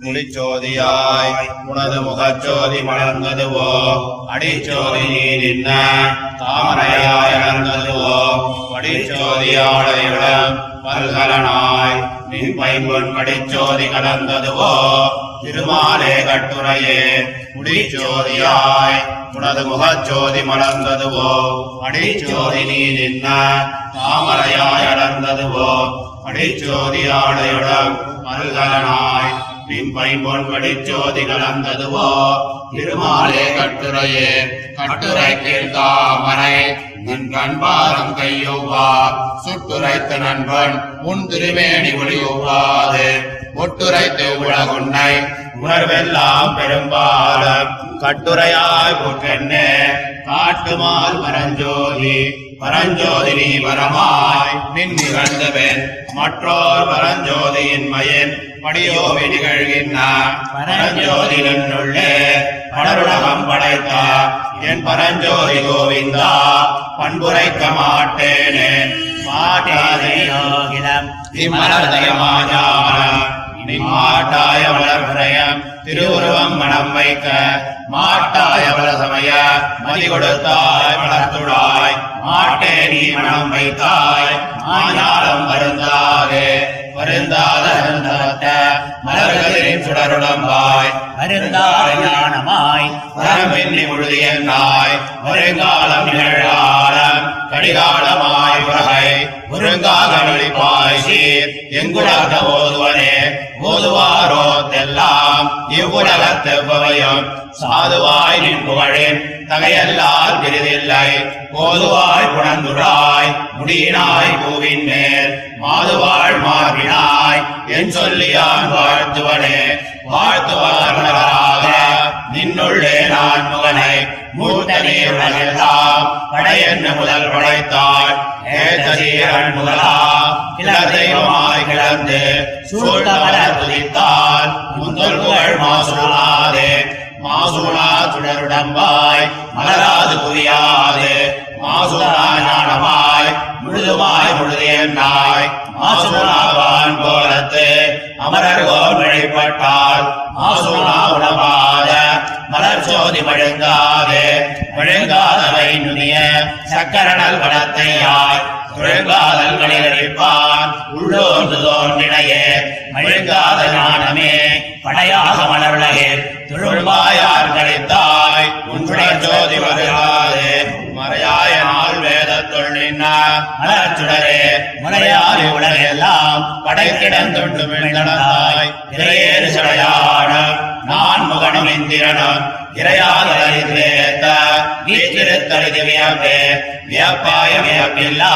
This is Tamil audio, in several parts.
முடிச்சோதியாய் உனது முகச்சோதி மலர்ந்ததுவோ அடிச்சோதி நீ நின்ன தாமரையாய் அலர்ந்ததுவோ படிச்சோதியாளையுடன் பல்கலனாய் நின் பைம்பொன் படிச்சோதி கலந்ததுவோ திருமாலே கட்டுரையே முடிச்சோதியாய் உனது முகச்சோதி மலர்ந்ததுவோ அடிச்சோதி நீ நின்ன தாமரையாய் அலர்ந்ததுவோ படிச்சோதியாளையுடன் பல்கலனாய் நின் பைம்பொன் படிச்சோதி கலந்ததுவோ திருமாலே கட்டுரையே கட்டுரை தாமரை நின் கண்பாரம் கையொவ்வா சுட்டுரைத்த நண்பன் உன் திருமேனி ஒளியொவ்வாது ஒட்டுரைத்து உலகுன்னை உணர்வெல்லாம் பெரும்பாலும் கட்டுரையாய் போற்றென்னே காட்டுமால் பரஞ்சோதி பரஞ்சோதி நீ வரமாய் நின் நிகழ்ந்தவன் மற்றோர் பரஞ்சோதியின் மயன் படியோவி நிகழ்கின்றான். பரஞ்சோதி நின்றுள்ளே படருலகம் படைத்தா என் பரஞ்சோதி கோவிந்தா பண்புரைக்க மாட்டேனே. மாட்டாதே இம்மலர்தயமாஞானம் மாட்டாய வளர்புரையம் திருவுருவம் மனம் வைக்க மாட்டாய் மாட்டாய வளசமய மதி கொடுத்தாய் வளர்த்துடாய் மாட்டே நீ மனம் வைத்தாய் மாஞாலம் வருந்தாதே. வருந்தாத வருந்தவத்த மலர்களின் சுடருடம்பாய். வருந்தாத ஞானமாய் வரமென்னி முழுதியன்னாய். வருங்காலம் நிகழ்காலம் கடிகாலமாய் உலகை ஒருங்காக வழிபாய் சீர் எங்குலக ஓதுவனே ஓதுவாரோத்தெல்லாம் இவ்வுலகத்தெவ்வவையும் சாதுவாய் நின் புகழின் தகையல்லால் விருதில்லை. போதுவாய் புணந்துராய் முடியினாய் பூவின் மேல். மாதுவாழ் மாறினாய். என் சொல்லியான் வாழ்த்துவனே. வாழ்த்துவார்களாக நின்னுள்ளே நான் முகனை மூத்த நீர் உலகெல்லாம் படையென்ன முதல் படைத்தாள். ஏதீரன் முதலா இள தெய்வமாய் கிளந்து சூழ்ந்தவர துதித்தால் முந்தல் புகழ் மாசூலாதே மாசூலா சுடருடம்பாய் மலராது புரியாது மாசூலா ஞானமாய் முழுதுமாய் முழுதியன்னாய் மாசூலாவான் போலத்து அமரர்கோன் வழிபட்டால் மாசூலா உணவாத சோதி மழுங்காது. முழுங்காதவை நுனிய சக்கரணல் வளத்தையாய் முழுங்காதல்களில் அழிப்பான் உள்ளோர்ந்து தோன்றினையே. மழுங்காத ஞானமே படையாக மலர்லகே. துழும்பாயார் கழித்தாய். உன்னுடைய ஜோதி வருகாது மறையாய நாள் வேதத்துள் நின்ன மலர்ச்சுடரே மலையாறு உலகெல்லாம் படைக்கிடந்தொண்டு மிழ்ந்தடந்தாய் இறையேறு சடையான நான் முகனும் இந்திரனும் இறையாதறிந்தேத்த வீற்றிருத்தறிது வியப்பாய வியப்பில்லா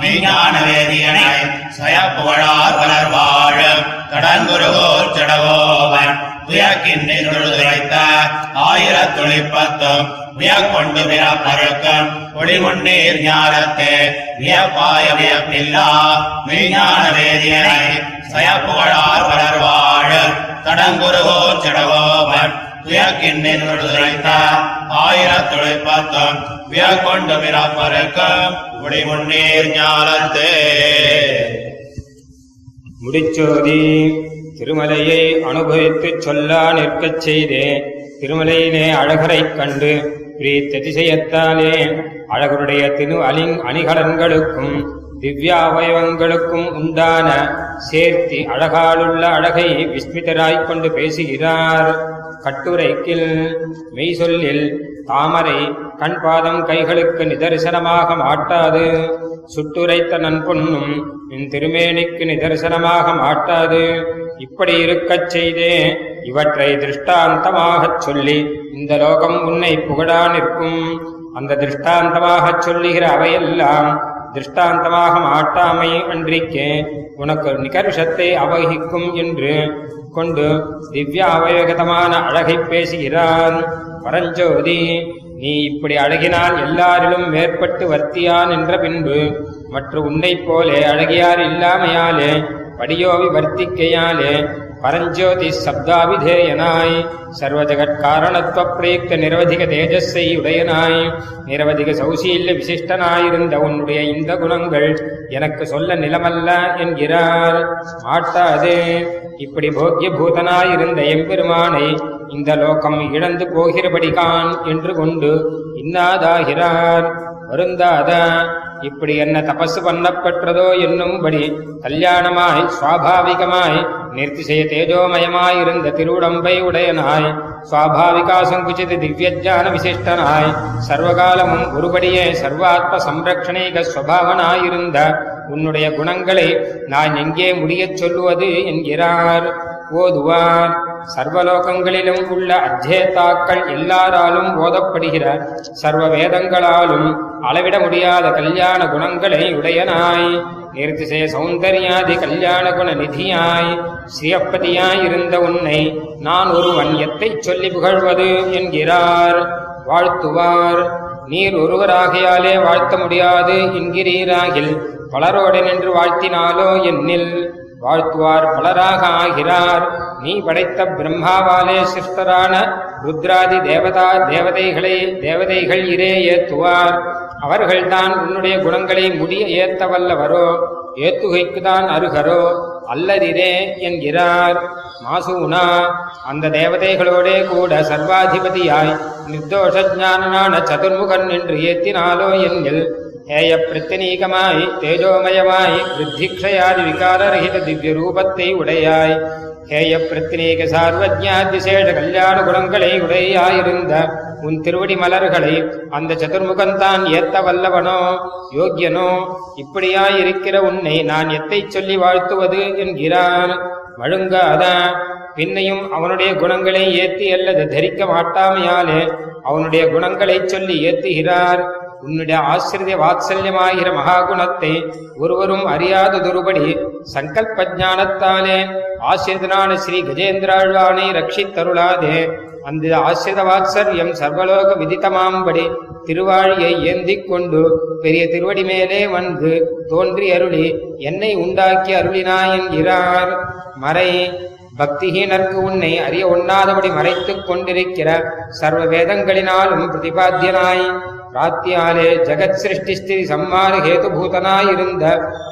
மெய்ஞான வேதியனை சயப்புகழார் வளர் வாழும் கடங்குருகோர் ஜடகோவன் துயக்கின்றுரைத்த ஆயிரத்துளிப்பத்தும் வியக்கொண்டு பிறப்பருக்கும் ஒளிமுன்னீர் ஞானத்தே வியப்பாய வியப்பில்லா மெய்ஞான வேதியனை சயப்புகழார் வளர்வார் வாழும் கடங்குருகோர் ஜடகோவன் துயக்கின்றுரைத்த ஆயிரத்துளிப்பத்தும் வியக்கொண்டு பிறப்பருக்கும் ஒளிமுன்னீர் ஞானத்தே முடிச்சோதி திருமலையை அனுபவித்துச் சொல்லா நிற்கச் செய்தே. திருமலையிலே அழகரைக் கண்டு பிரீத்த திசையத்தாலே அழகருடைய திரு அலிங் அணிகலன்களுக்கும் திவ்யாவயவங்களுக்கும் உண்டான சேர்த்தி அழகாலுள்ள அழகை விஸ்மிதராய்க் கொண்டு பேசுகிறார். கட்டுரைக்கில் மெய் சொல்லில் தாமரை கண் பாதம் கைகளுக்கு நிதர்சனமாக மாட்டாது. சுட்டுரைத்த நன்பொன்னும் என் திருமேனிக்கு நிதர்சனமாக மாட்டாது. இப்படி இருக்கச் செய்தே இவற்றை திருஷ்டாந்தமாகச் சொல்லி இந்த லோகம் உன்னை புகழா நிற்கும். அந்த திருஷ்டாந்தமாகச் சொல்லுகிற அவையெல்லாம் திருஷ்டாந்தமாக மாட்டாமை அன்றிக்கே உனக்கு நிகர்ஷத்தை அவகிக்கும் என்று கொண்டு திவ்யா அவயகதமான அழகை பேசுகிறான். பரஞ்சோதி நீ இப்படி அழகினால் எல்லாரிலும் மேற்பட்டு வர்த்தியான் என்ற பின்பு மற்ற உன்னைப் போலே அழகியார் இல்லாமையாலே படியோவி வர்த்திக்கையாலே பரஞ்சோதி சப்தாவிதேயனாய். சர்வ பிரயுக்த நிரவதிக தேஜஸை உடையனாய். நிரவதிக சௌசீல்ய விசிஷ்டனாயிருந்த உன்னுடைய இந்த குணங்கள் எனக்கு சொல்ல நிலமல்ல என்கிறார். மாட்டாது. இப்படி போக்கிய பூதனாயிருந்த எம்பெருமானை இந்த லோகம் இழந்து போகிறபடிகான் என்று கொண்டு இன்னாதாகிறார். வருந்தாத. இப்படி என்ன தபசு பண்ணப்பெற்றதோ என்னும்படி கல்யாணமாய் சுவாபாவிகமாய் நிர்த்திசய தேஜோமயமாயிருந்த திருவுடம்பை உடையனாய் சுவாபாவிகா சங்குச்சித திவ்யஜான விசிஷ்டனாய் சர்வகாலமும் ஒருபடியே சர்வாத்ம சம்ரக்ஷணீக ஸ்வபாவனாயிருந்த உன்னுடைய குணங்களை நான் எங்கே முடியச் சொல்லுவது என்கிறார். ஓதுவார் சர்வலோகங்களிலும் உள்ள அஜேதாக்கள் எல்லாராலும் ஓதப்படுகிற சர்வ வேதங்களாலும் அளவிட முடியாத கல்யாண குணங்களை உடையனாய். நிர்திசய சௌந்தர்யாதி கல்யாண குண நிதியாய். ஸ்ரீயப்பதியாயிருந்த உன்னை நான் ஒருவன் வன்யத்தை சொல்லி புகழ்வது என்கிறார். வாழ்த்துவார். நீர் ஒருவராகையாலே வாழ்த்த முடியாது என்கிறீராகில். பலரோடு நின்று வாழ்த்தினாலோ என்னில். வாழ்த்துவார் மலராக ஆகிறார். நீ படைத்த பிரம்மாவாலே சிருஷ்டரான ருத்ராதி தேவதா தேவதைகளை தேவதைகள் இரே ஏத்துவார். அவர்கள்தான் உன்னுடைய குணங்களை முடிய ஏத்த வல்லவரோ ஏத்துகைக்குதான் அருகரோ அல்லதிரே என்கிறார். மாசூனா அந்த தேவதைகளோடே கூட சர்வாதிபதியாய் நிர்தோஷ ஞானனான சதுர்முகன் என்று ஏத்தினாலோ என்கில் ஹேய பிரத்தினீகமாய் தேஜோமயமாய் விருத்திக்ஷயாதி விகாரரஹித திவ்ய ரூபத்தை உடையாய். ஹேய பிரத்தினீக சார்வஜாதிசேஷ கல்யாண குணங்களை உடையாயிருந்த உன் திருவடி மலர்களை அந்த சதுர்முகந்தான் ஏத்த வல்லவனோ யோக்கியனோ இப்படியாயிருக்கிற உன்னை நான் எத்தை சொல்லி வாழ்த்துவது என்கிறான். வழுங்காத பின்னையும் அவனுடைய குணங்களை ஏத்தி அல்லது தரிக்க மாட்டாமையாலே அவனுடைய குணங்களை சொல்லி ஏத்துகிறார். உன்னுடைய ஆசிரிய வாத்சல்யமாகிற மகாகுணத்தை ஒருவரும் அறியாததொருபடி சங்கல்ப ஞானத்தாலே ஆசிரியனான ஸ்ரீ கஜேந்திராழ்வானை ரட்சித்தருளாதே. அந்த ஆசிரித வாத்சல்யம் சர்வலோக விதித்தமாம்படி திருவாழியை ஏந்திக் கொண்டு பெரிய திருவடி மேலே வந்து தோன்றி அருளி என்னை உண்டாக்கி அருளினாய் என்கிறார் மறை. பக்திஹீனர்க்கு உன்னை அறிய ஒண்ணாதபடி மறைத்துக் கொண்டிருக்கிற சர்வ வேதங்களினாலும் பிரதிபாத்தியனாய். ராத்தியாலே ஜெகத் சிருஷ்டி ஸ்திரி சம்மாறு ஹேதுபூதனாயிருந்த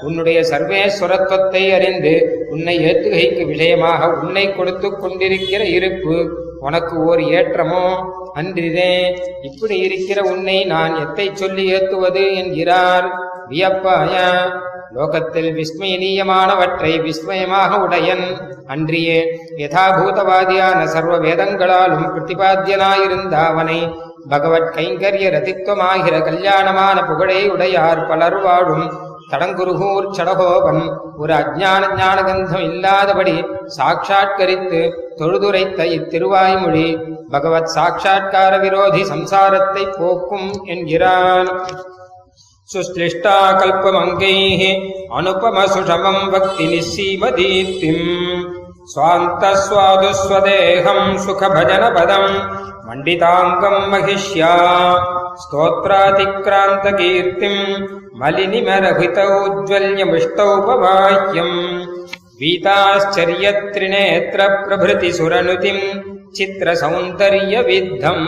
உன்னுடைய சர்வேஸ்வரத்துவத்தை அறிந்து உன்னை ஏத்துகைக்கு விஷயமாக உன்னை கொடுத்துக் கொண்டிருக்கிற இருப்பு உனக்கு ஓர் ஏற்றமோ? அன்றிதே இப்படி இருக்கிற உன்னை நான் எத்தை சொல்லி ஏத்துவது என்கிறார் வியப்பாய. லோகத்தில் விஸ்மயனீயமானவற்றை விஸ்மயமாக உடையன் அன்றியே யதாபூதவாதியான சர்வ வேதங்களாலும் பிரதிபாத்தியனாயிருந்த அவனை பகவத் கைங்கரிய ரதித்துவமாகிற கல்யாணமான புகழை உடையார் பலர் வாழும் தடங்குருகூர் சடகோபன் ஒரு அஜ்ஞான ஞானகந்தம் இல்லாதபடி சாட்சாத்கரித்து தொழுதுரைத்த இத்திருவாய்மொழி பகவத் சாட்சா்கார விரோதி சம்சாரத்தை போக்கும் என்கிறான் சுஸ்லிஷ்டா கல்பமங்கைः अनुपमसुषमम् भक्तिनिस्सीमदीप्तिम् स्वान्तस्वादुस्वदेहम् सुखभजनपदम् मण्डिताङ्गम् महिष्या स्तोत्रातिक्रान्तकीर्तिम् मलिनिमरहितौज्ज्वल्यमुष्टौपवाह्यम् वीताश्चर्यत्रिनेत्रप्रभृतिसुरनुतिम् चित्रसौन्दर्यविद्धम्